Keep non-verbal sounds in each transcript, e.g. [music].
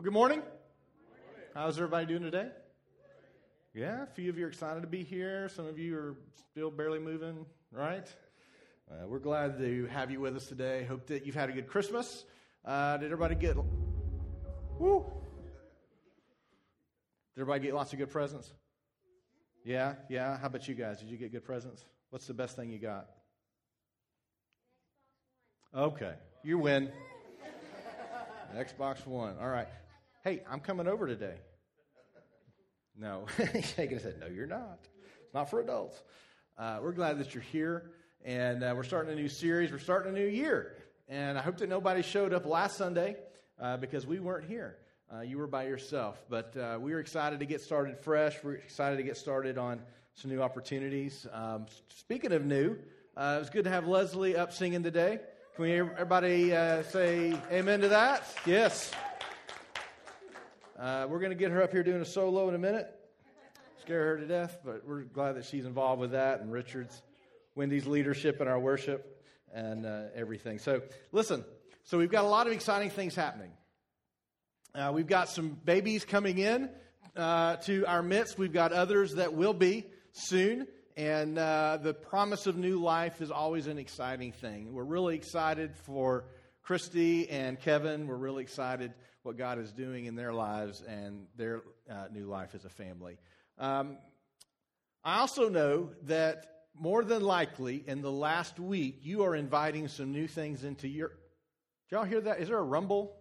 Well, good morning. How's everybody doing today? Yeah, a few of you are excited to be here. Some of you are still barely moving, right? Uh, we're glad to have you with us today. Hope that you've had a good Christmas. Uh, did everybody get? Woo! Did everybody get lots of good presents? Yeah, yeah. How about you guys? Did you get good presents? What's the best thing you got? Okay, you win. Xbox One. All right. Hey, I'm coming over today. [laughs] No. [laughs] Shaking head. No, you're not. It's not for adults. Uh, we're glad that you're here, and uh, we're starting a new series. We're starting a new year, and I hope that nobody showed up last Sunday uh, because we weren't here. Uh, you were by yourself, but uh, we are excited to get started fresh. We're excited to get started on some new opportunities. Um, speaking of new, uh, it was good to have Leslie up singing today. Can we everybody say amen to that? Yes. Uh, we're going to get her up here doing a solo in a minute. Scare her to death, but we're glad that she's involved with that and Richard's, Wendy's leadership in our worship and uh, everything. So, listen, so we've got a lot of exciting things happening. Uh, we've got some babies coming in uh, to our midst. We've got others that will be soon. And uh, the promise of new life is always an exciting thing. We're really excited for Christy and Kevin. We're really excited what God is doing in their lives and their uh, new life as a family. Um, I also know that more than likely in the last week, you are inviting some new things into your. Did y'all hear that? Is there a rumble?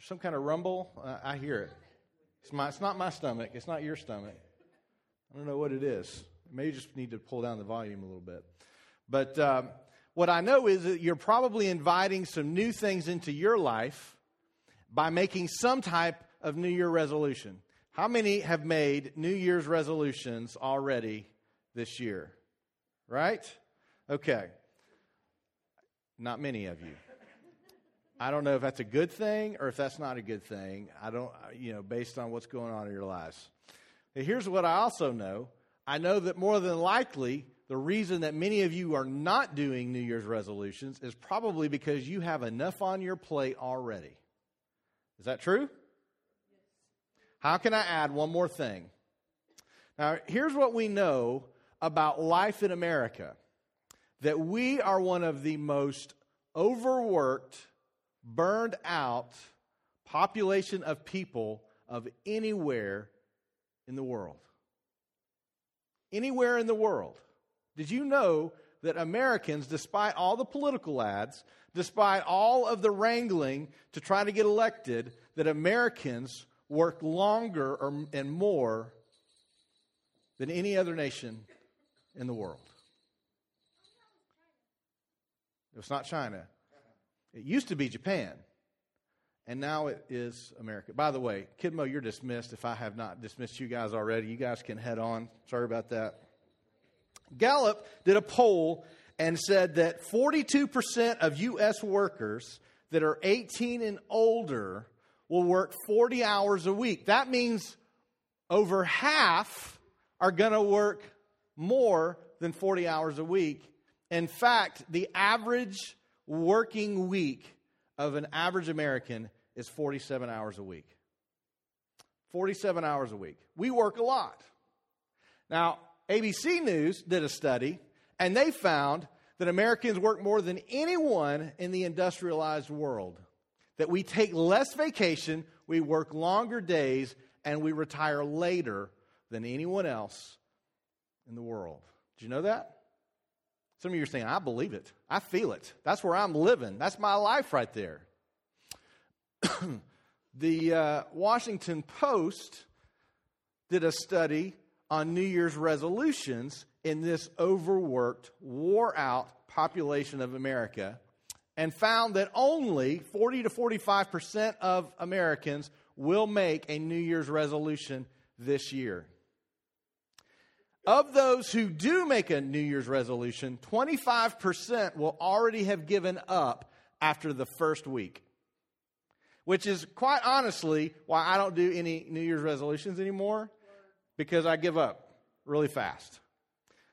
Some kind of rumble? Uh, I hear it. It's, my, it's not my stomach. It's not your stomach. I don't know what it is. Maybe you just need to pull down the volume a little bit. But um, what I know is that you're probably inviting some new things into your life by making some type of New Year resolution. How many have made New Year's resolutions already this year? Right? Okay. Not many of you. I don't know if that's a good thing or if that's not a good thing. I don't, you know, based on what's going on in your lives. Here's what I also know I know that more than likely, the reason that many of you are not doing New Year's resolutions is probably because you have enough on your plate already. Is that true? How can I add one more thing? Now, here's what we know about life in America that we are one of the most overworked, burned out population of people of anywhere in the world. Anywhere in the world. Did you know that Americans, despite all the political ads, despite all of the wrangling to try to get elected, that Americans work longer or, and more than any other nation in the world. It's not China. It used to be Japan, and now it is America. By the way, Kidmo, you're dismissed. If I have not dismissed you guys already, you guys can head on. Sorry about that. Gallup did a poll and said that 42% of U.S. workers that are 18 and older will work 40 hours a week. That means over half are going to work more than 40 hours a week. In fact, the average working week of an average American is 47 hours a week. 47 hours a week. We work a lot. Now, ABC News did a study, and they found that Americans work more than anyone in the industrialized world. That we take less vacation, we work longer days, and we retire later than anyone else in the world. Did you know that? Some of you are saying, I believe it. I feel it. That's where I'm living. That's my life right there. [coughs] the uh, Washington Post did a study on New Year's resolutions in this overworked, wore out population of America and found that only 40 to 45% of Americans will make a New Year's resolution this year. Of those who do make a New Year's resolution, 25% will already have given up after the first week. Which is quite honestly why I don't do any New Year's resolutions anymore because I give up really fast.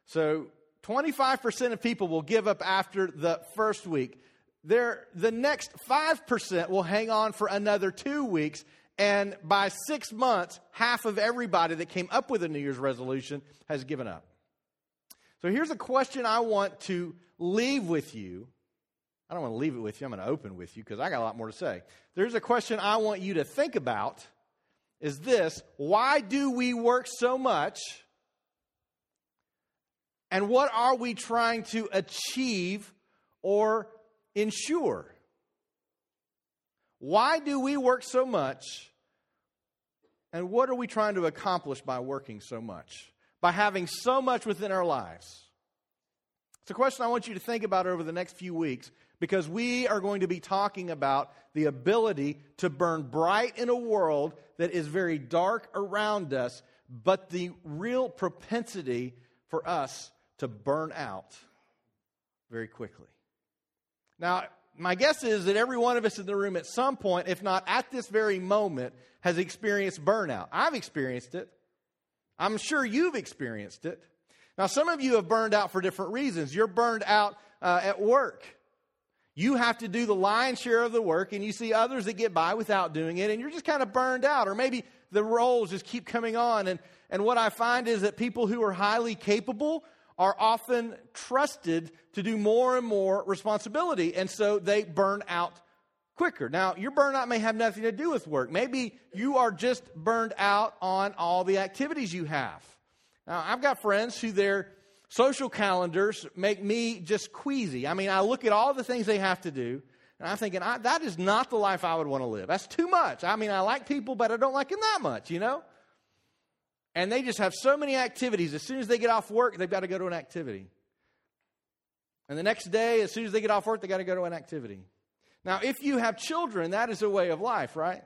So 25% of people will give up after the first week. there, the next 5% will hang on for another two weeks. And by six months, half of everybody that came up with a New Year's resolution has given up. So here's a question I want to leave with you. I don't want to leave it with you. I'm going to open with you because I got a lot more to say. There's a question I want you to think about is this why do we work so much? And what are we trying to achieve or ensure? Why do we work so much? And what are we trying to accomplish by working so much? By having so much within our lives? It's a question I want you to think about over the next few weeks because we are going to be talking about the ability to burn bright in a world that is very dark around us, but the real propensity for us to burn out very quickly. Now, my guess is that every one of us in the room at some point, if not at this very moment, has experienced burnout. I've experienced it. I'm sure you've experienced it. Now, some of you have burned out for different reasons. You're burned out uh, at work. You have to do the lion's share of the work, and you see others that get by without doing it, and you're just kind of burned out. Or maybe the roles just keep coming on. And, and what I find is that people who are highly capable are often trusted to do more and more responsibility, and so they burn out quicker. Now, your burnout may have nothing to do with work. Maybe you are just burned out on all the activities you have. Now, I've got friends who their social calendars make me just queasy. I mean, I look at all the things they have to do, and I'm thinking, that is not the life I would want to live. That's too much. I mean, I like people, but I don't like them that much, you know? And they just have so many activities. As soon as they get off work, they've got to go to an activity. And the next day, as soon as they get off work, they got to go to an activity. Now, if you have children, that is a way of life, right?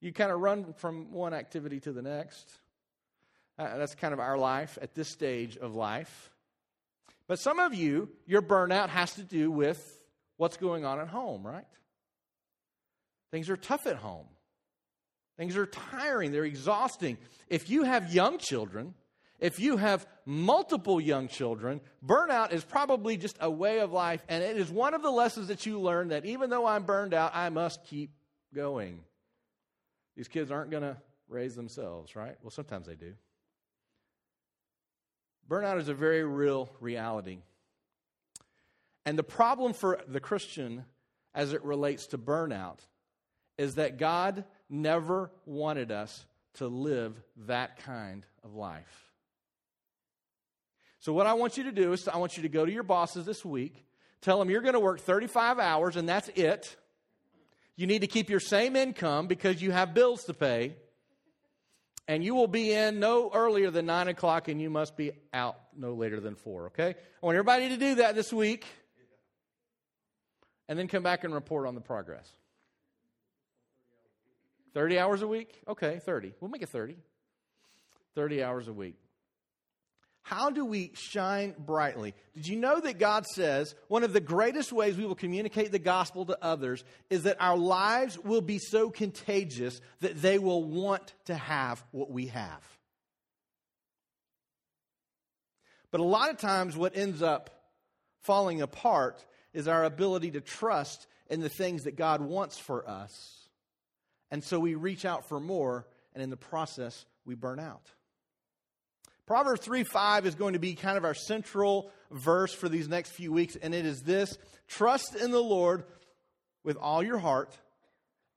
You kind of run from one activity to the next. Uh, that's kind of our life at this stage of life. But some of you, your burnout has to do with what's going on at home, right? Things are tough at home. Things are tiring, they're exhausting. If you have young children, if you have multiple young children, burnout is probably just a way of life. And it is one of the lessons that you learn that even though I'm burned out, I must keep going. These kids aren't going to raise themselves, right? Well, sometimes they do. Burnout is a very real reality. And the problem for the Christian as it relates to burnout is that God never wanted us to live that kind of life. So, what I want you to do is I want you to go to your bosses this week, tell them you're going to work 35 hours and that's it. You need to keep your same income because you have bills to pay. And you will be in no earlier than 9 o'clock and you must be out no later than 4, okay? I want everybody to do that this week and then come back and report on the progress. 30 hours a week? Okay, 30. We'll make it 30. 30 hours a week. How do we shine brightly? Did you know that God says one of the greatest ways we will communicate the gospel to others is that our lives will be so contagious that they will want to have what we have? But a lot of times, what ends up falling apart is our ability to trust in the things that God wants for us and so we reach out for more, and in the process, we burn out. Proverbs 3 5 is going to be kind of our central verse for these next few weeks, and it is this Trust in the Lord with all your heart,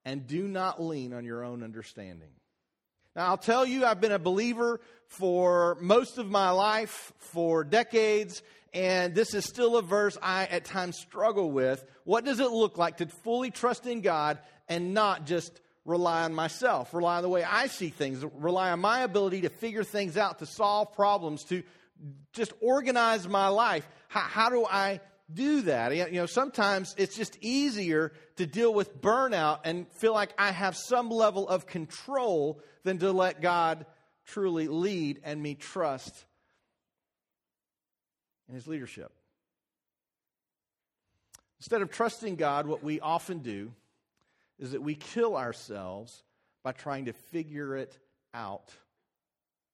and do not lean on your own understanding. Now, I'll tell you, I've been a believer for most of my life, for decades, and this is still a verse I at times struggle with. What does it look like to fully trust in God and not just rely on myself, rely on the way I see things, rely on my ability to figure things out, to solve problems, to just organize my life. How, how do I do that? You know, sometimes it's just easier to deal with burnout and feel like I have some level of control than to let God truly lead and me trust in His leadership. Instead of trusting God, what we often do is that we kill ourselves by trying to figure it out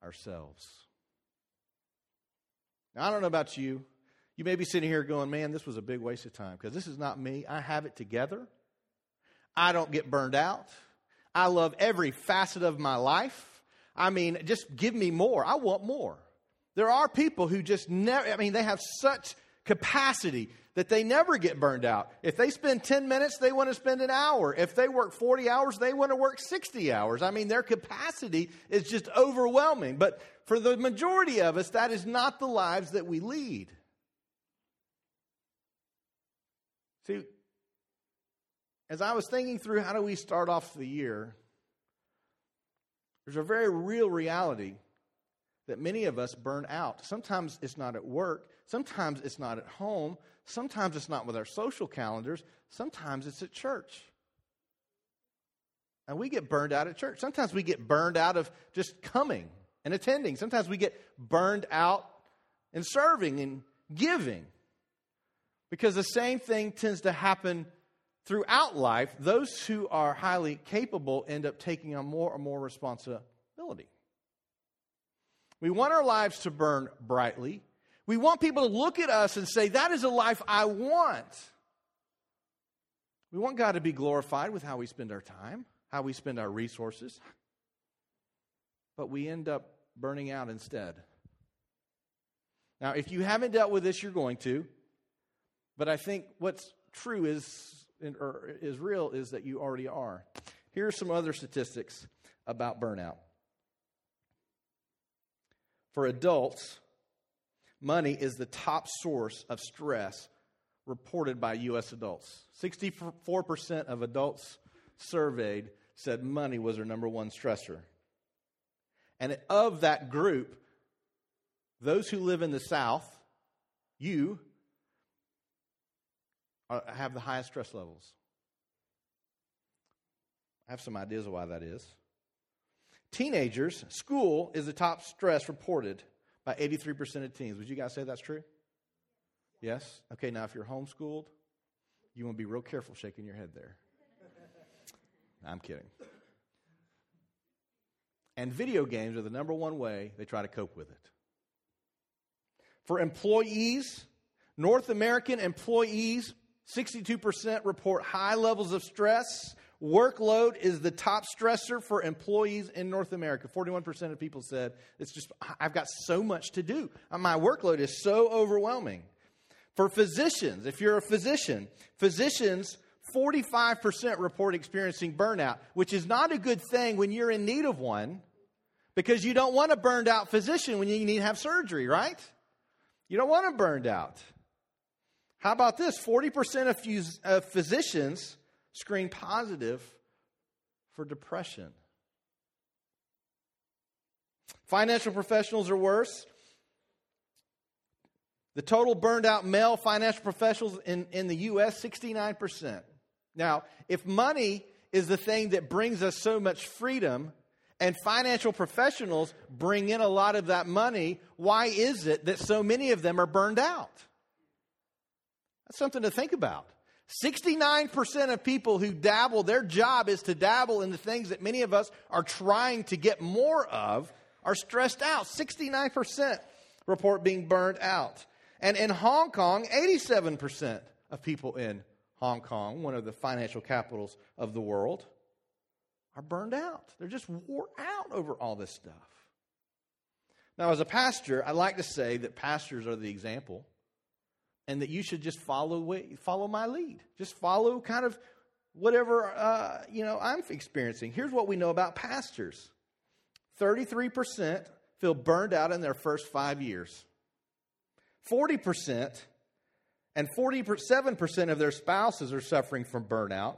ourselves. Now, I don't know about you. You may be sitting here going, man, this was a big waste of time because this is not me. I have it together. I don't get burned out. I love every facet of my life. I mean, just give me more. I want more. There are people who just never, I mean, they have such capacity that they never get burned out. If they spend 10 minutes, they want to spend an hour. If they work 40 hours, they want to work 60 hours. I mean, their capacity is just overwhelming. But for the majority of us, that is not the lives that we lead. See, as I was thinking through how do we start off the year, there's a very real reality that many of us burn out. Sometimes it's not at work, sometimes it's not at home, sometimes it's not with our social calendars, sometimes it's at church. And we get burned out at church. Sometimes we get burned out of just coming and attending. Sometimes we get burned out in serving and giving. Because the same thing tends to happen throughout life. Those who are highly capable end up taking on more and more responsibility. We want our lives to burn brightly. We want people to look at us and say, That is a life I want. We want God to be glorified with how we spend our time, how we spend our resources. But we end up burning out instead. Now, if you haven't dealt with this, you're going to. But I think what's true is, or is real is that you already are. Here are some other statistics about burnout. For adults, money is the top source of stress reported by U.S. adults. 64% of adults surveyed said money was their number one stressor. And of that group, those who live in the South, you, have the highest stress levels. I have some ideas of why that is. Teenagers, school is the top stress reported by 83% of teens. Would you guys say that's true? Yes? Okay, now if you're homeschooled, you want to be real careful shaking your head there. I'm kidding. And video games are the number one way they try to cope with it. For employees, North American employees, 62% report high levels of stress Workload is the top stressor for employees in North America. 41% of people said, it's just, I've got so much to do. My workload is so overwhelming. For physicians, if you're a physician, physicians, 45% report experiencing burnout, which is not a good thing when you're in need of one because you don't want a burned out physician when you need to have surgery, right? You don't want a burned out. How about this? 40% of physicians screen positive for depression. Financial professionals are worse. The total burned out male financial professionals in, in the U.S., 69%. Now, if money is the thing that brings us so much freedom, and financial professionals bring in a lot of that money, why is it that so many of them are burned out? That's something to think about. 69% of people who dabble, their job is to dabble in the things that many of us are trying to get more of, are stressed out. 69% report being burned out. And in Hong Kong, 87% of people in Hong Kong, one of the financial capitals of the world, are burned out. They're just wore out over all this stuff. Now, as a pastor, I like to say that pastors are the example and that you should just follow follow my lead. Just follow kind of whatever uh, you know I'm experiencing. Here's what we know about pastors: thirty-three percent feel burned out in their first five years. Forty percent and forty-seven percent of their spouses are suffering from burnout,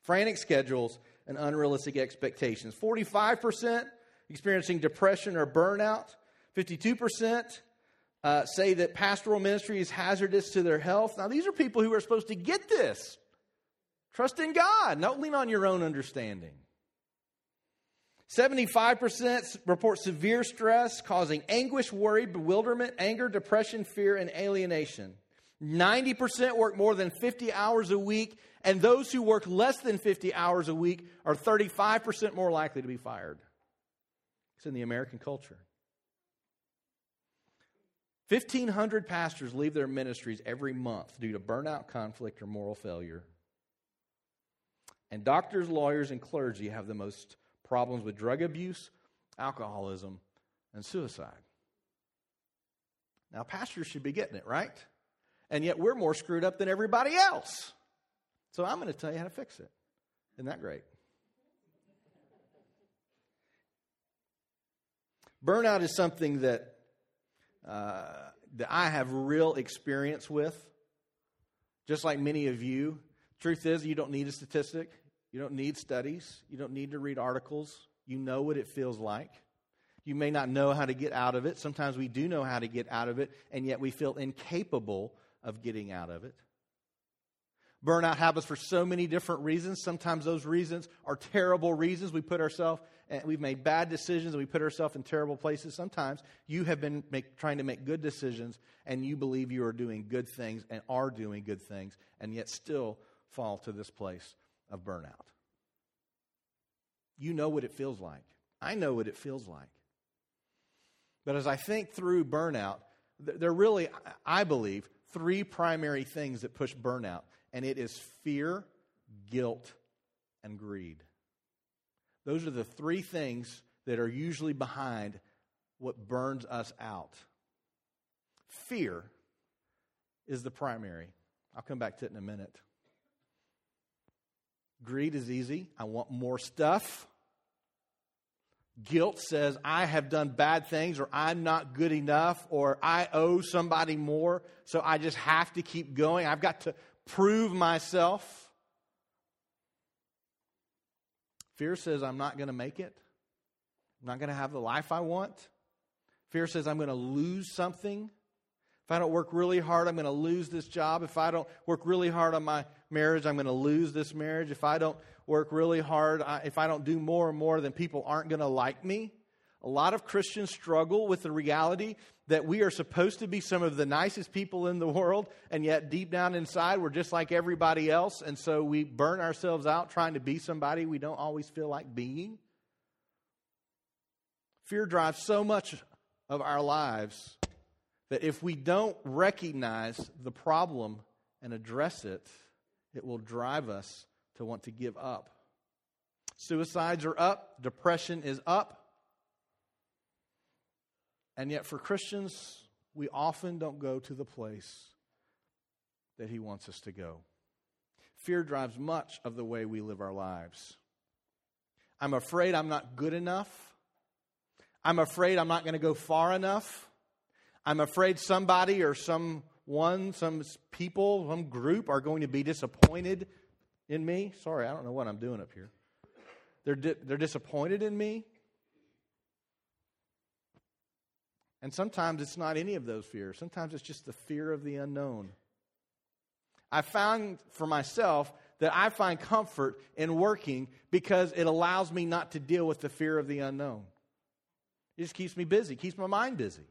frantic schedules, and unrealistic expectations. Forty-five percent experiencing depression or burnout. Fifty-two percent uh, say that pastoral ministry is hazardous to their health. Now, these are people who are supposed to get this. Trust in God, don't lean on your own understanding. 75% report severe stress causing anguish, worry, bewilderment, anger, depression, fear, and alienation. 90% work more than 50 hours a week, and those who work less than 50 hours a week are 35% more likely to be fired. It's in the American culture. 1,500 pastors leave their ministries every month due to burnout, conflict, or moral failure. And doctors, lawyers, and clergy have the most problems with drug abuse, alcoholism, and suicide. Now, pastors should be getting it, right? And yet we're more screwed up than everybody else. So I'm going to tell you how to fix it. Isn't that great? Burnout is something that uh, that I have real experience with, just like many of you. Truth is, you don't need a statistic, you don't need studies, you don't need to read articles. You know what it feels like. You may not know how to get out of it. Sometimes we do know how to get out of it, and yet we feel incapable of getting out of it. Burnout happens for so many different reasons. Sometimes those reasons are terrible reasons. We put ourselves and we've made bad decisions and we put ourselves in terrible places. Sometimes you have been make, trying to make good decisions and you believe you are doing good things and are doing good things and yet still fall to this place of burnout. You know what it feels like. I know what it feels like. But as I think through burnout, there are really, I believe, three primary things that push burnout, and it is fear, guilt, and greed. Those are the three things that are usually behind what burns us out. Fear is the primary. I'll come back to it in a minute. Greed is easy. I want more stuff. Guilt says, I have done bad things, or I'm not good enough, or I owe somebody more, so I just have to keep going. I've got to prove myself. Fear says, I'm not going to make it. I'm not going to have the life I want. Fear says, I'm going to lose something. If I don't work really hard, I'm going to lose this job. If I don't work really hard on my marriage, I'm going to lose this marriage. If I don't work really hard, I, if I don't do more and more, then people aren't going to like me. A lot of Christians struggle with the reality that we are supposed to be some of the nicest people in the world, and yet deep down inside, we're just like everybody else. And so we burn ourselves out trying to be somebody we don't always feel like being. Fear drives so much of our lives that if we don't recognize the problem and address it, it will drive us to want to give up. Suicides are up, depression is up. And yet, for Christians, we often don't go to the place that He wants us to go. Fear drives much of the way we live our lives. I'm afraid I'm not good enough. I'm afraid I'm not going to go far enough. I'm afraid somebody or someone, some people, some group are going to be disappointed in me. Sorry, I don't know what I'm doing up here. They're, di- they're disappointed in me. And sometimes it's not any of those fears. Sometimes it's just the fear of the unknown. I found for myself that I find comfort in working because it allows me not to deal with the fear of the unknown. It just keeps me busy, keeps my mind busy.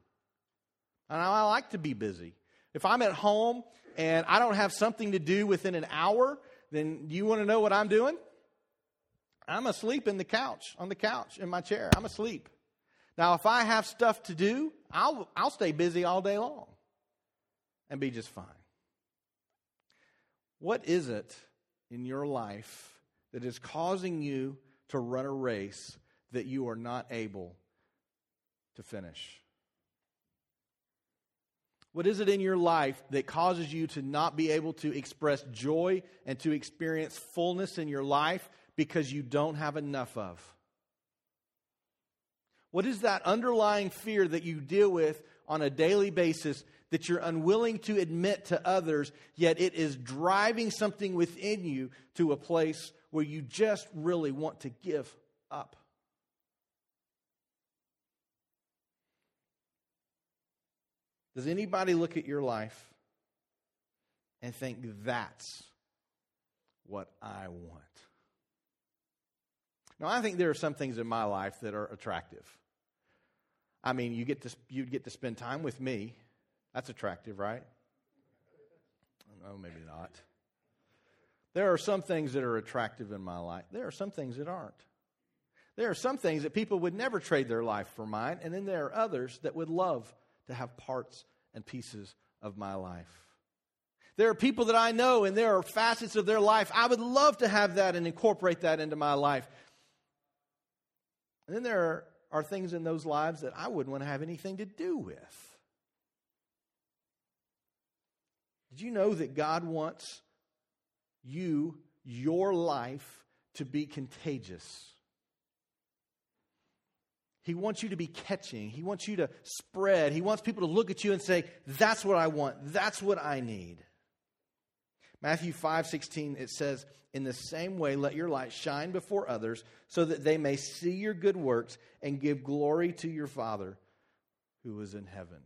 And I like to be busy. If I'm at home and I don't have something to do within an hour, then you want to know what I'm doing? I'm asleep in the couch, on the couch, in my chair. I'm asleep. Now, if I have stuff to do, I'll, I'll stay busy all day long and be just fine. What is it in your life that is causing you to run a race that you are not able to finish? What is it in your life that causes you to not be able to express joy and to experience fullness in your life because you don't have enough of? What is that underlying fear that you deal with on a daily basis that you're unwilling to admit to others, yet it is driving something within you to a place where you just really want to give up? Does anybody look at your life and think that's what I want? Now, I think there are some things in my life that are attractive. I mean, you get to you'd get to spend time with me. That's attractive, right? Oh, maybe not. There are some things that are attractive in my life. There are some things that aren't. There are some things that people would never trade their life for mine, and then there are others that would love to have parts and pieces of my life. There are people that I know and there are facets of their life. I would love to have that and incorporate that into my life. And then there are, are things in those lives that I wouldn't want to have anything to do with. Did you know that God wants you, your life, to be contagious? He wants you to be catching. He wants you to spread. He wants people to look at you and say, That's what I want. That's what I need. Matthew 5 16, it says, In the same way, let your light shine before others so that they may see your good works and give glory to your Father who is in heaven.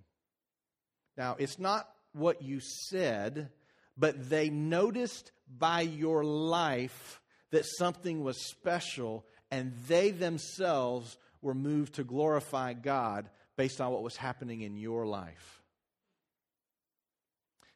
Now, it's not what you said, but they noticed by your life that something was special, and they themselves were moved to glorify God based on what was happening in your life.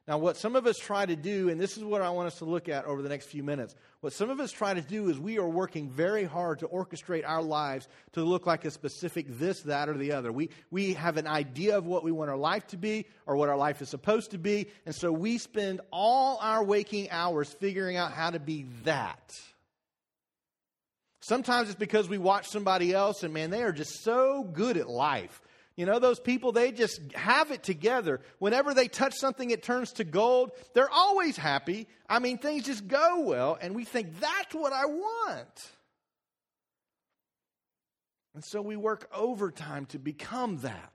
Now, what some of us try to do, and this is what I want us to look at over the next few minutes, what some of us try to do is we are working very hard to orchestrate our lives to look like a specific this, that, or the other. We, we have an idea of what we want our life to be or what our life is supposed to be, and so we spend all our waking hours figuring out how to be that. Sometimes it's because we watch somebody else and man, they are just so good at life. You know, those people, they just have it together. Whenever they touch something, it turns to gold. They're always happy. I mean, things just go well, and we think, that's what I want. And so we work overtime to become that.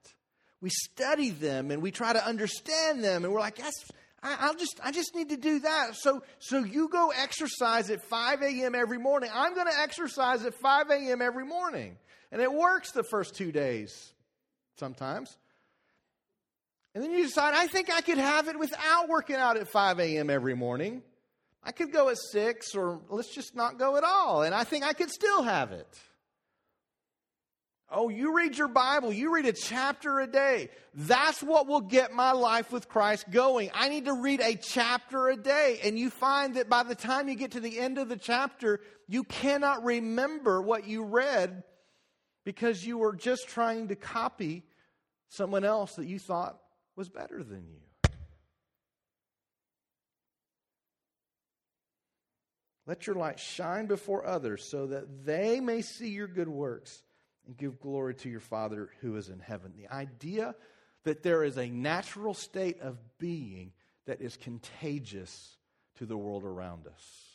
We study them and we try to understand them, and we're like, yes, I, will just, I just need to do that. So, so you go exercise at 5 a.m. every morning. I'm going to exercise at 5 a.m. every morning. And it works the first two days sometimes. And then you decide, I think I could have it without working out at 5 a.m. every morning. I could go at 6, or let's just not go at all. And I think I could still have it. Oh, you read your Bible, you read a chapter a day. That's what will get my life with Christ going. I need to read a chapter a day. And you find that by the time you get to the end of the chapter, you cannot remember what you read because you were just trying to copy someone else that you thought was better than you. Let your light shine before others so that they may see your good works and give glory to your Father who is in heaven. The idea that there is a natural state of being that is contagious to the world around us.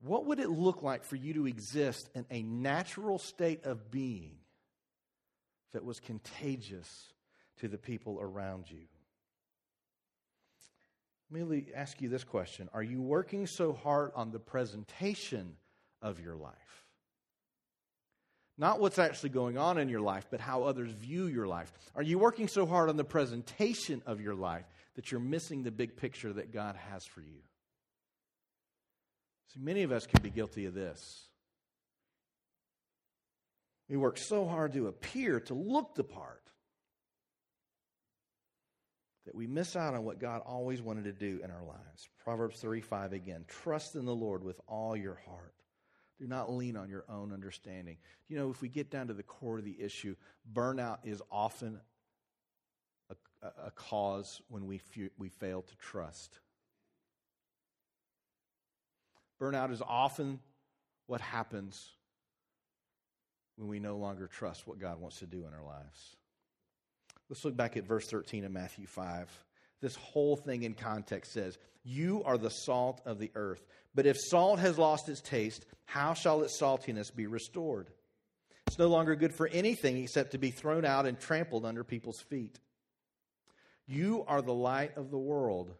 What would it look like for you to exist in a natural state of being that was contagious to the people around you? Let me ask you this question Are you working so hard on the presentation of your life? Not what's actually going on in your life, but how others view your life. Are you working so hard on the presentation of your life that you're missing the big picture that God has for you? See, many of us can be guilty of this. We work so hard to appear, to look the part, that we miss out on what God always wanted to do in our lives. Proverbs 3 5 again. Trust in the Lord with all your heart do not lean on your own understanding. You know, if we get down to the core of the issue, burnout is often a, a cause when we, we fail to trust. Burnout is often what happens when we no longer trust what God wants to do in our lives. Let's look back at verse 13 of Matthew 5. This whole thing in context says, You are the salt of the earth. But if salt has lost its taste, how shall its saltiness be restored? It's no longer good for anything except to be thrown out and trampled under people's feet. You are the light of the world.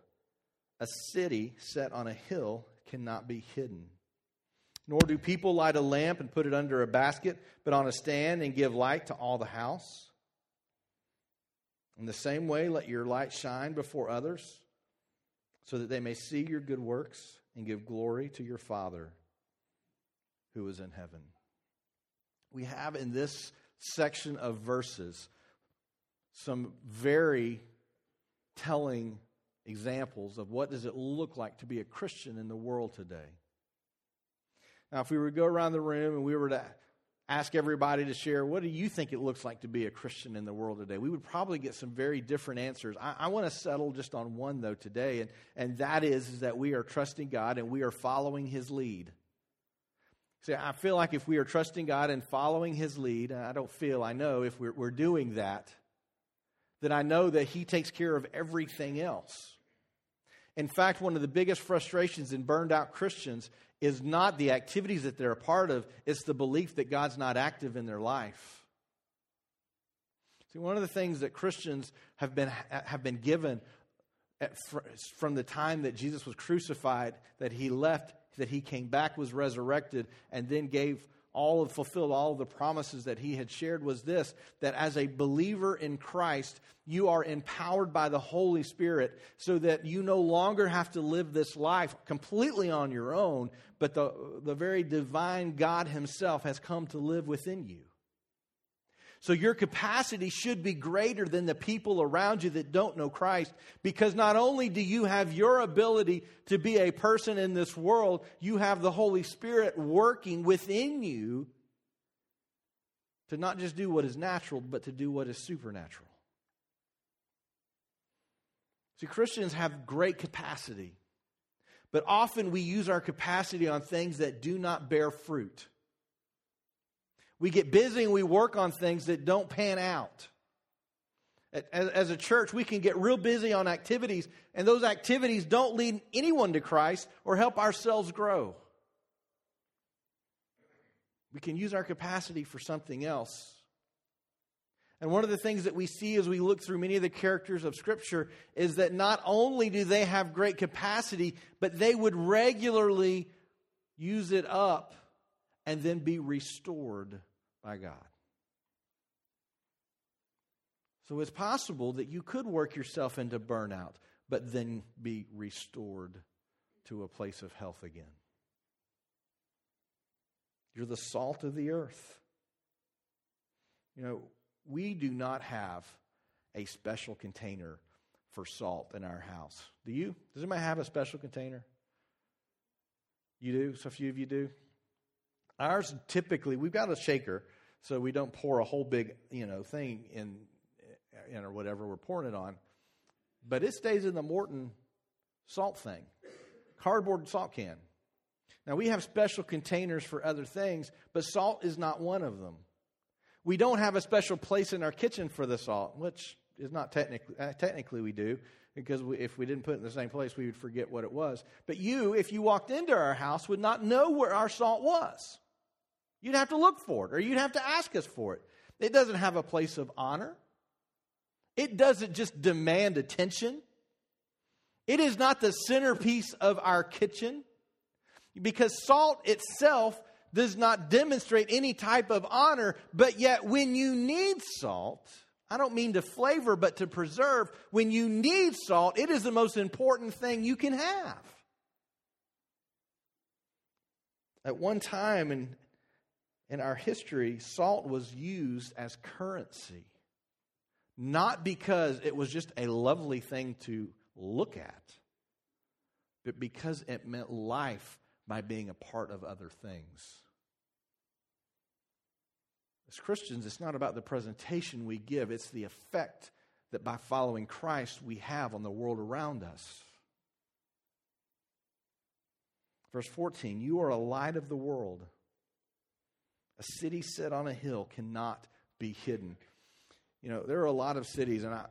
A city set on a hill cannot be hidden. Nor do people light a lamp and put it under a basket, but on a stand and give light to all the house. In the same way, let your light shine before others, so that they may see your good works and give glory to your Father who is in heaven. We have in this section of verses some very telling examples of what does it look like to be a Christian in the world today. Now, if we were to go around the room and we were to ask everybody to share what do you think it looks like to be a Christian in the world today, we would probably get some very different answers. I, I want to settle just on one, though, today, and, and that is, is that we are trusting God and we are following His lead. See, I feel like if we are trusting God and following His lead, I don't feel, I know if we're, we're doing that, then I know that He takes care of everything else. In fact, one of the biggest frustrations in burned out Christians is not the activities that they're a part of, it's the belief that God's not active in their life. See, one of the things that Christians have been, have been given at, from the time that Jesus was crucified, that he left, that he came back, was resurrected, and then gave all of fulfilled all of the promises that he had shared was this that as a believer in Christ, you are empowered by the Holy Spirit so that you no longer have to live this life completely on your own, but the, the very divine God Himself has come to live within you. So your capacity should be greater than the people around you that don't know Christ because not only do you have your ability to be a person in this world, you have the Holy Spirit working within you to not just do what is natural, but to do what is supernatural. See, Christians have great capacity, but often we use our capacity on things that do not bear fruit. We get busy and we work on things that don't pan out. As, a church, we can get real busy on activities, and those activities don't lead anyone to Christ or help ourselves grow. We can use our capacity for something else. And one of the things that we see as we look through many of the characters of Scripture is that not only do they have great capacity, but they would regularly use it up and then be restored by God. So it's possible that you could work yourself into burnout, but then be restored to a place of health again. You're the salt of the earth. You know, we do not have a special container for salt in our house. Do you? Does anybody have a special container? You do? So a few of you do? Ours typically, we've got a shaker, so we don't pour a whole big, you know, thing in, in or whatever we're pouring it on. But it stays in the Morton salt thing, cardboard salt can. Now we have special containers for other things, but salt is not one of them. We don't have a special place in our kitchen for the salt, which is not technically uh, technically we do because we, if we didn't put it in the same place, we would forget what it was. But you, if you walked into our house, would not know where our salt was. You'd have to look for it or you'd have to ask us for it. It doesn't have a place of honor, it doesn't just demand attention. It is not the centerpiece of our kitchen because salt itself does not demonstrate any type of honor, but yet when you need salt, I don't mean to flavor, but to preserve, when you need salt, it is the most important thing you can have. At one time in in our history, salt was used as currency. Not because it was just a lovely thing to look at, but because it meant life by being a part of other things. As Christians, it's not about the presentation we give, it's the effect that by following Christ we have on the world around us. Verse 14 You are a light of the world. A city set on a hill cannot be hidden. You know, there are a lot of cities, and I,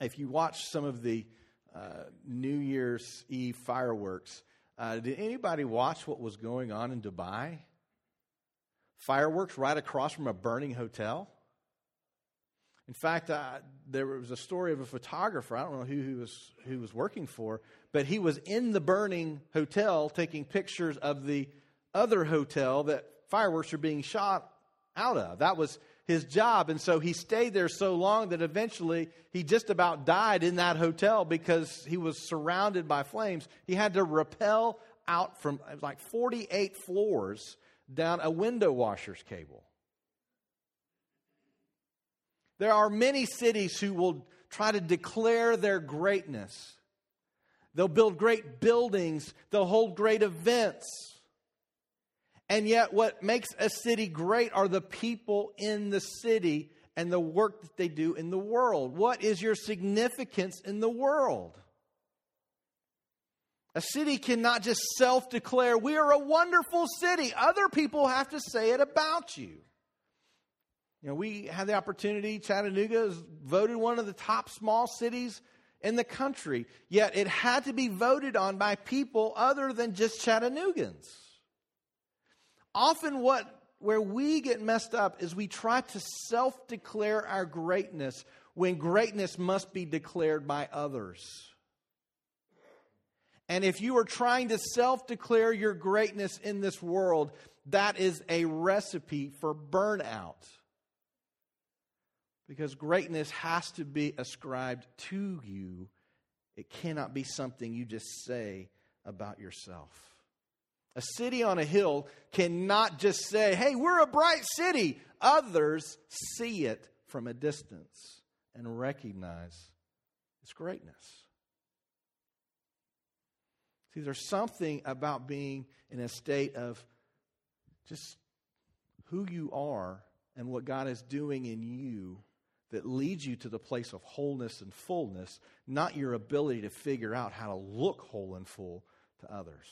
if you watch some of the uh, New Year's Eve fireworks, uh, did anybody watch what was going on in Dubai? Fireworks right across from a burning hotel. In fact, uh, there was a story of a photographer. I don't know who he was who was working for, but he was in the burning hotel taking pictures of the other hotel that fireworks are being shot out of. That was his job. And so he stayed there so long that eventually he just about died in that hotel because he was surrounded by flames. He had to rappel out from like 48 floors down a window washer's cable. There are many cities who will try to declare their greatness. They'll build great buildings, they'll hold great events. And yet, what makes a city great are the people in the city and the work that they do in the world. What is your significance in the world? A city cannot just self declare, we are a wonderful city. Other people have to say it about you. You know, we had the opportunity, Chattanooga is voted one of the top small cities in the country, yet it had to be voted on by people other than just Chattanoogans. Often, what where we get messed up is we try to self declare our greatness when greatness must be declared by others. And if you are trying to self declare your greatness in this world, that is a recipe for burnout. Because greatness has to be ascribed to you, it cannot be something you just say about yourself. A city on a hill cannot just say, hey, we're a bright city. Others see it from a distance and recognize its greatness. See, there's something about being in a state of just who you are and what God is doing in you that leads you to the place of wholeness and fullness, not your ability to figure out how to look whole and full to others.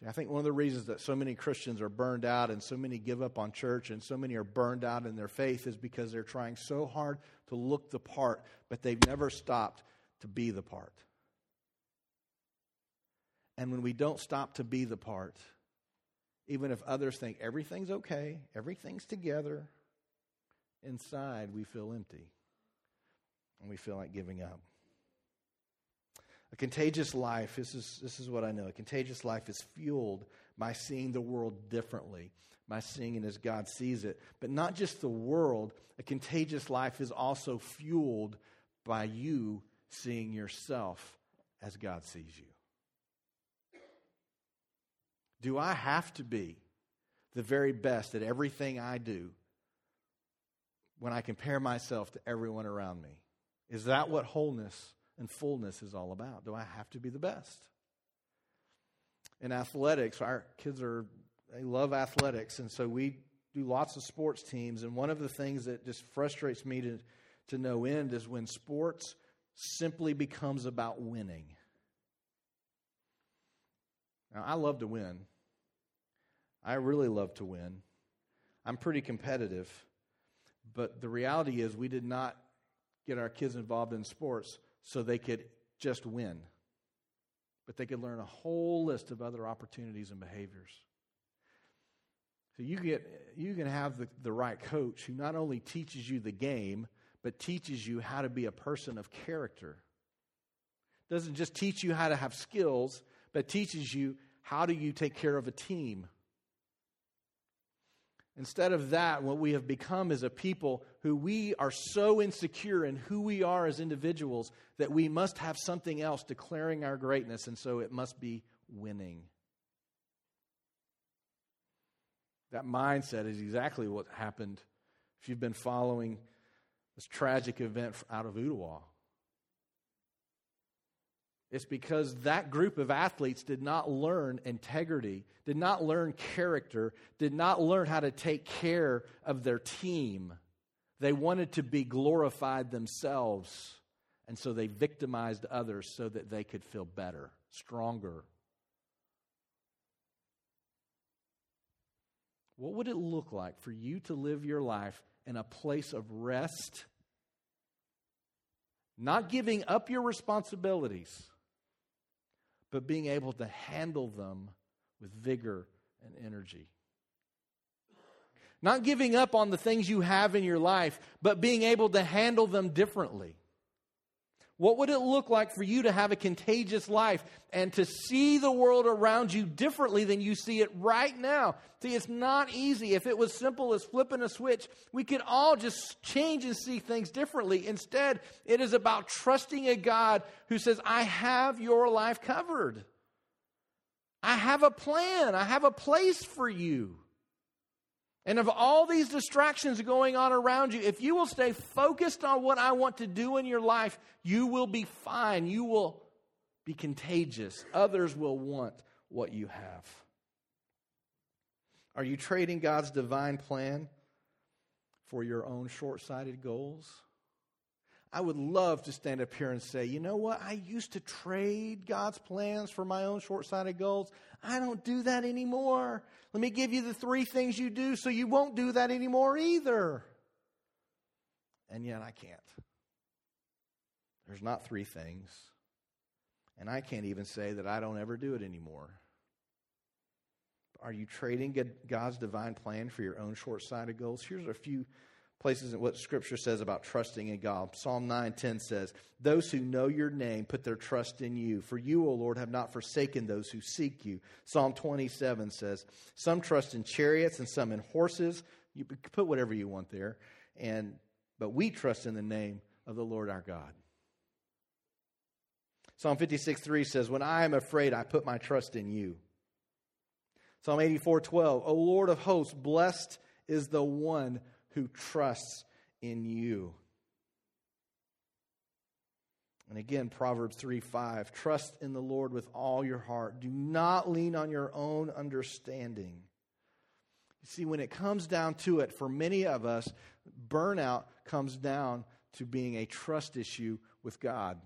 See, I think one of the reasons that so many Christians are burned out and so many give up on church and so many are burned out in their faith is because they're trying so hard to look the part, but they've never stopped to be the part. And when we don't stop to be the part, even if others think everything's okay, everything's together, inside we feel empty and we feel like giving up. A contagious life, this is, this is what I know. A contagious life is fueled by seeing the world differently, by seeing it as God sees it. But not just the world, a contagious life is also fueled by you seeing yourself as God sees you. Do I have to be the very best at everything I do when I compare myself to everyone around me? Is that what wholeness and fullness is all about. Do I have to be the best? In athletics, our kids are, they love athletics, and so we do lots of sports teams. And one of the things that just frustrates me to, to no end is when sports simply becomes about winning. Now, I love to win. I really love to win. I'm pretty competitive. But the reality is, we did not get our kids involved in sports so they could just win. But they could learn a whole list of other opportunities and behaviors. So you get you can have the, the right coach who not only teaches you the game, but teaches you how to be a person of character. Doesn't just teach you how to have skills, but teaches you how do you take care of a team Instead of that, what we have become is a people who we are so insecure in who we are as individuals that we must have something else declaring our greatness, and so it must be winning. That mindset is exactly what happened if you've been following this tragic event out of Ooltewah. It's because that group of athletes did not learn integrity, did not learn character, did not learn how to take care of their team. They wanted to be glorified themselves, and so they victimized others so that they could feel better, stronger. What would it look like for you to live your life in a place of rest? Not giving up your responsibilities but being able to handle them with vigor and energy. Not giving up on the things you have in your life, but being able to handle them differently. What would it look like for you to have a contagious life and to see the world around you differently than you see it right now? See, it's not easy. If it was simple as flipping a switch, we could all just change and see things differently. Instead, it is about trusting a God who says, I have your life covered. I have a plan, I have a place for you. And of all these distractions going on around you, if you will stay focused on what I want to do in your life, you will be fine. You will be contagious. Others will want what you have? Are you trading God's divine plan for your own short sighted goals? I would love to stand up here and say, you know what? I used to trade God's plans for my own short sighted goals. I don't do that anymore. Let me give you the three things you do so you won't do that anymore either. And yet I can't. There's not three things. And I can't even say that I don't ever do it anymore. Are you trading God's divine plan for your own short sighted goals? Here's a few places in what scripture says about trusting in God. Psalm 9:10 says, "Those who know your name put their trust in you, for you, O Lord, have not forsaken those who seek you." Psalm 27 says, "Some trust in chariots and some in horses." You put whatever you want there, and but we trust in the name of the Lord our God. Psalm 56 3 says, When I am afraid, I put my trust in you. Psalm 84 12, O Lord of hosts, blessed is the one who trusts in you. And again, Proverbs 3 5, trust in the Lord with all your heart. Do not lean on your own understanding. You see, when it comes down to it, for many of us, burnout comes down to being a trust issue with God.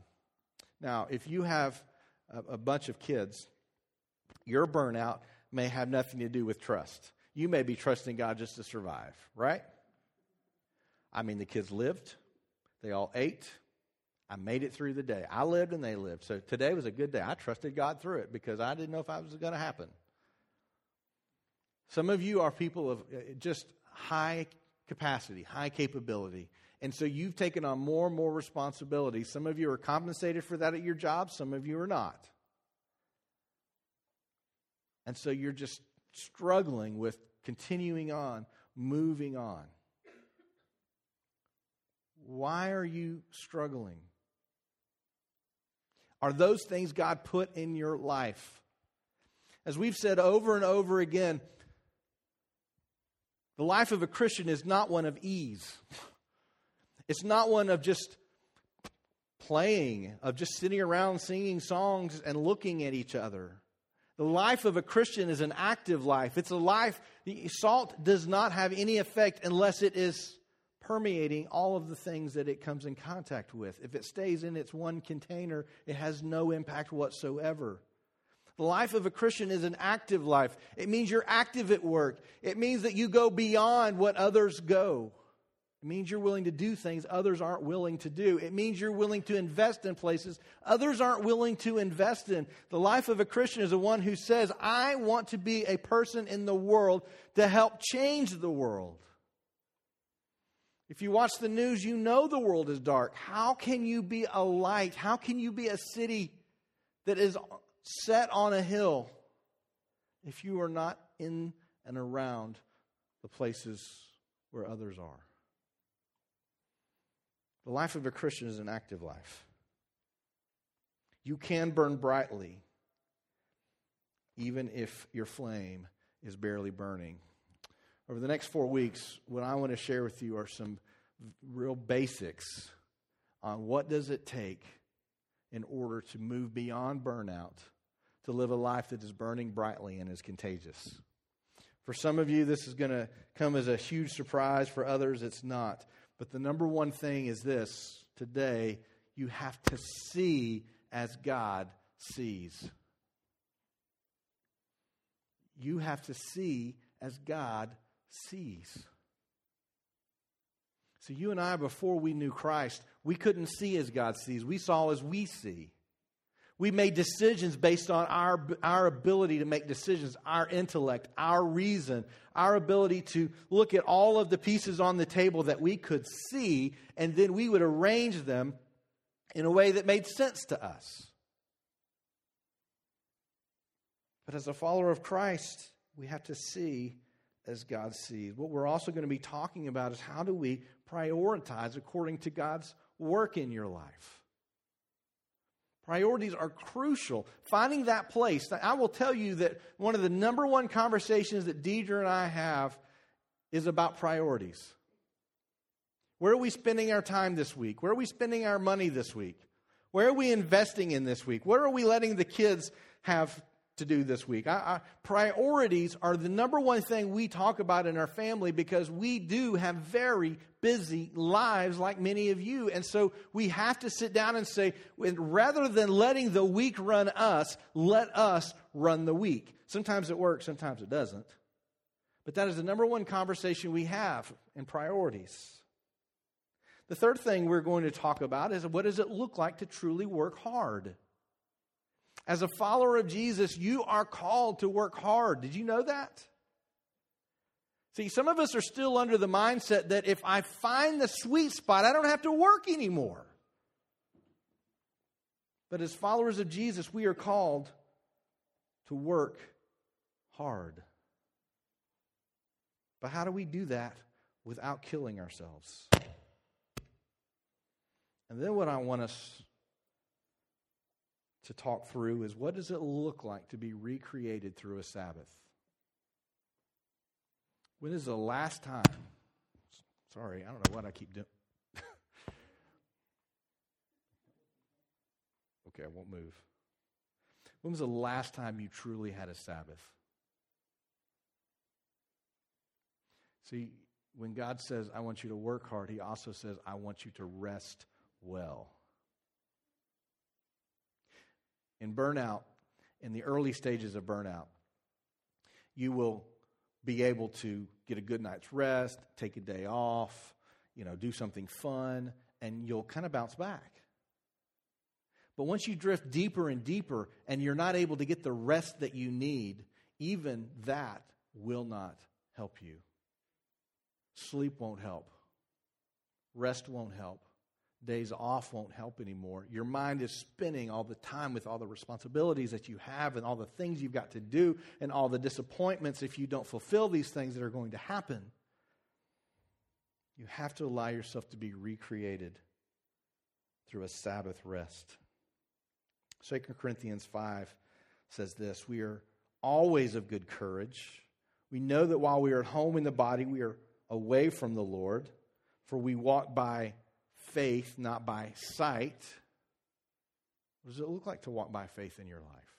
Now, if you have a, a bunch of kids, your burnout may have nothing to do with trust. You may be trusting God just to survive, right? I mean, the kids lived, they all ate. I made it through the day. I lived and they lived. So today was a good day. I trusted God through it because I didn't know if I was going to happen. Some of you are people of uh, just high capacity, high capability. And so you've taken on more and more responsibility. Some of you are compensated for that at your job, some of you are not. And so you're just struggling with continuing on, moving on. Why are you struggling? Are those things God put in your life? As we've said over and over again, the life of a Christian is not one of ease. It's not one of just playing, of just sitting around singing songs and looking at each other. The life of a Christian is an active life. It's a life, the salt does not have any effect unless it is permeating all of the things that it comes in contact with. If it stays in its one container, it has no impact whatsoever. The life of a Christian is an active life. It means you're active at work. It means that you go beyond what others go. It means you're willing to do things others aren't willing to do. It means you're willing to invest in places others aren't willing to invest in. The life of a Christian is the one who says, I want to be a person in the world to help change the world. If you watch the news, you know the world is dark. How can you be a light? How can you be a city that is set on a hill if you are not in and around the places where others are? The life of a Christian is an active life. You can burn brightly, even if your flame is barely burning. Over the next four weeks, what I want to share with you are some real basics on what does it take in order to move beyond burnout to live a life that is burning brightly and is contagious. For some of you, this is going to come as a huge surprise. For others, it's not. But the number one thing is this today, you have to see as God sees. You have to see as God sees. So, you and I, before we knew Christ, we couldn't see as God sees. We saw as we see. We made decisions based on our, our ability to make decisions, our intellect, our reason, our ability to look at all of the pieces on the table that we could see, and then we would arrange them in a way that made sense to us. But as a follower of Christ, we have to see as God sees. What we're also going to be talking about is how do we prioritize according to God's work in your life? Priorities are crucial. Finding that place. I will tell you that one of the number one conversations that Deidre and I have is about priorities. Where are we spending our time this week? Where are we spending our money this week? Where are we investing in this week? Where are we letting the kids have to do this week. I, I, priorities are the number one thing we talk about in our family because we do have very busy lives like many of you. And so we have to sit down and say, rather than letting the week run us, let us run the week. Sometimes it works, sometimes it doesn't. But that is the number one conversation we have in priorities. The third thing we're going to talk about is what does it look like to truly work hard? As a follower of Jesus, you are called to work hard. Did you know that? See, some of us are still under the mindset that if I find the sweet spot, I don't have to work anymore. But as followers of Jesus, we are called to work hard. But how do we do that without killing ourselves? And then what I want us to talk through is what does it look like to be recreated through a Sabbath? When is the last time? Sorry, I don't know what I keep doing. [laughs] okay, I won't move. When was the last time you truly had a Sabbath? See, when God says, I want you to work hard, He also says, I want you to rest well in burnout, in the early stages of burnout, you will be able to get a good night's rest, take a day off, you know, do something fun, and you'll kind of bounce back. But once you drift deeper and deeper and you're not able to get the rest that you need, even that will not help you. Sleep won't help. Rest won't help days off won't help anymore. Your mind is spinning all the time with all the responsibilities that you have and all the things you've got to do and all the disappointments if you don't fulfill these things that are going to happen. You have to allow yourself to be recreated through a Sabbath rest. 2 Corinthians 5 says this We are always of good courage. We know that while we are at home in the body, we are away from the Lord, for we walk by faith, not by sight. What does it look like to walk by faith in your life?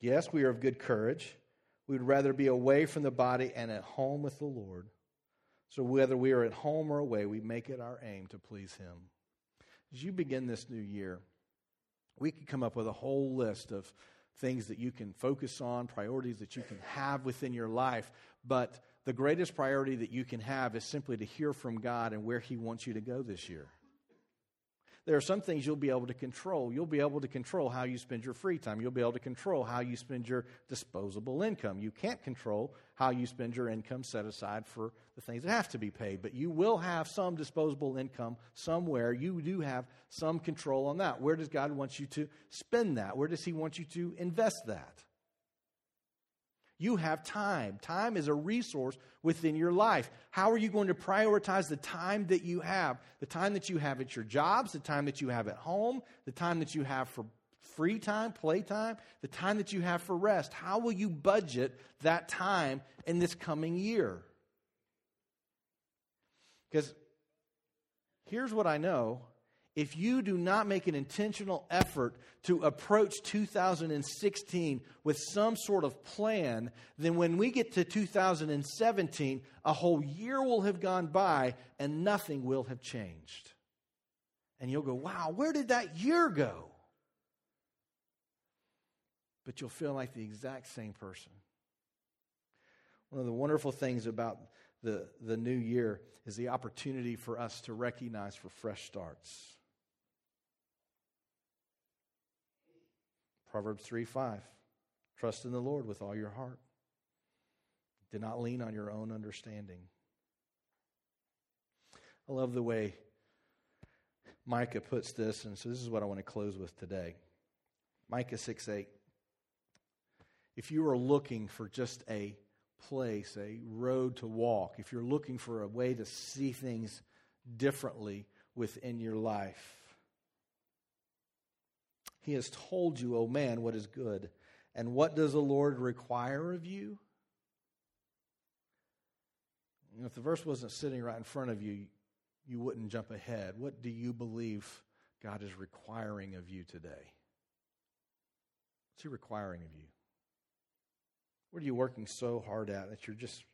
Yes, we are of good courage. We would rather be away from the body and at home with the Lord. So, whether we are at home or away, we make it our aim to please Him. As you begin this new year, we could come up with a whole list of things that you can focus on, priorities that you can have within your life. But the greatest priority that you can have is simply to hear from God and where He wants you to go this year. There are some things you'll be able to control. You'll be able to control how you spend your free time. You'll be able to control how you spend your disposable income. You can't control how you spend your income set aside for the things that have to be paid, but you will have some disposable income somewhere. You do have some control on that. Where does God want you to spend that? Where does He want you to invest that? You have time. Time is a resource within your life. How are you going to prioritize the time that you have? The time that you have at your jobs, the time that you have at home, the time that you have for free time, play time, the time that you have for rest. How will you budget that time in this coming year? Because here's what I know if you do not make an intentional effort to approach 2016 with some sort of plan, then when we get to 2017, a whole year will have gone by and nothing will have changed. And you'll go, wow, where did that year go? But you'll feel like the exact same person. One of the wonderful things about the, the new year is the opportunity for us to recognize for fresh starts. Proverbs 3 5. Trust in the Lord with all your heart. Do not lean on your own understanding. I love the way Micah puts this, and so this is what I want to close with today. Micah 6 8. If you are looking for just a place, a road to walk, if you're looking for a way to see things differently within your life, he has told you, O oh man, what is good. And what does the Lord require of you? if the verse wasn't sitting right in front of you, you wouldn't jump ahead. What do you believe God is requiring of you today? What's He requiring of you? What are you working so hard at that you're just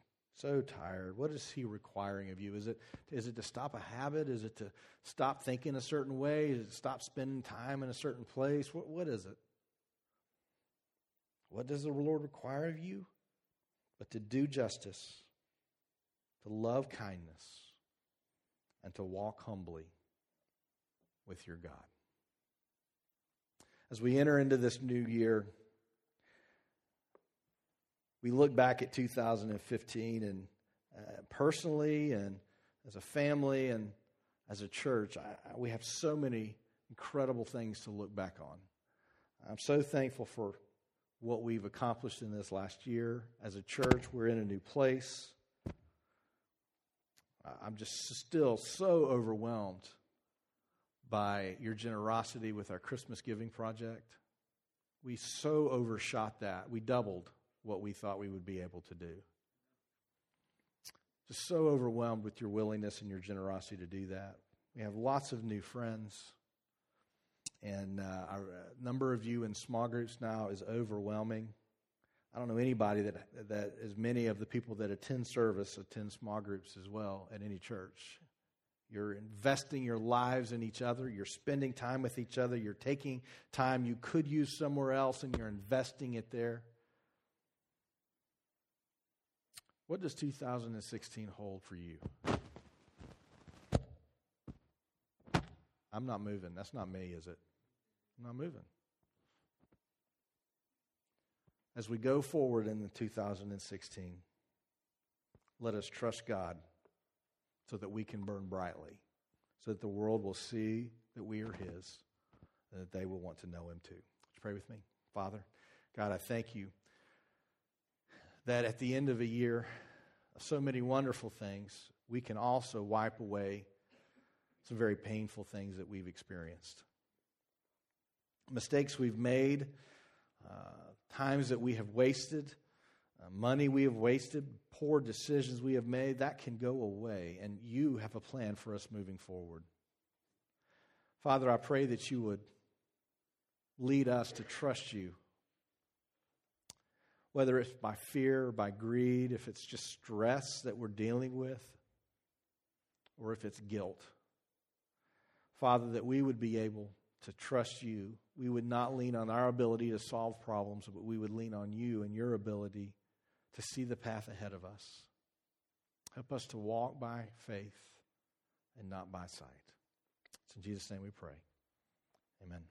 so tired? What is he requiring of you? Is it, is it to stop a habit? Is it to stop thinking a certain way? Is it to stop spending time in a certain place? What, what is it? What does the Lord require of you? But to do justice, to love kindness, and to walk humbly with your God. As we enter into this new year, we look back at 2015 and uh, personally and as a family and as a church, I, we have so many incredible things to look back on. I'm so thankful for what we've accomplished in this last year. As a church, we're in a new place. I'm just still so overwhelmed by your generosity with our Christmas giving project. We so overshot that. We doubled what we thought we would be able to do. Just so overwhelmed with your willingness and your generosity to do that. We have lots of new friends. And uh, our uh, number of you in small groups now is overwhelming. I don't know anybody that, that as many of the people that attend service attend small groups as well at any church. You're investing your lives in each other. You're spending time with each other. You're taking time you could use somewhere else and you're investing it there. What does 2016 hold for you? I'm not moving. That's not me, is it? I'm not moving. As we go forward in 2016, let us trust God so that we can burn brightly, so that the world will see that we are His, and that they will want to know Him too. Would you pray with me? Father, God, I thank you that at the end of a year, of so many wonderful things, we can also wipe away some very painful things that we've experienced. Mistakes we've made, uh, times that we have wasted, uh, money we have wasted, poor decisions we have made, that can go away. And you have a plan for us moving forward. Father, I pray that you would lead us to trust you whether it's by fear or by greed, if it's just stress that we're dealing with, or if it's guilt. Father, that we would be able to trust you. We would not lean on our ability to solve problems, but we would lean on you and your ability to see the path ahead of us. Help us to walk by faith and not by sight. It's in Jesus' name we pray. Amen.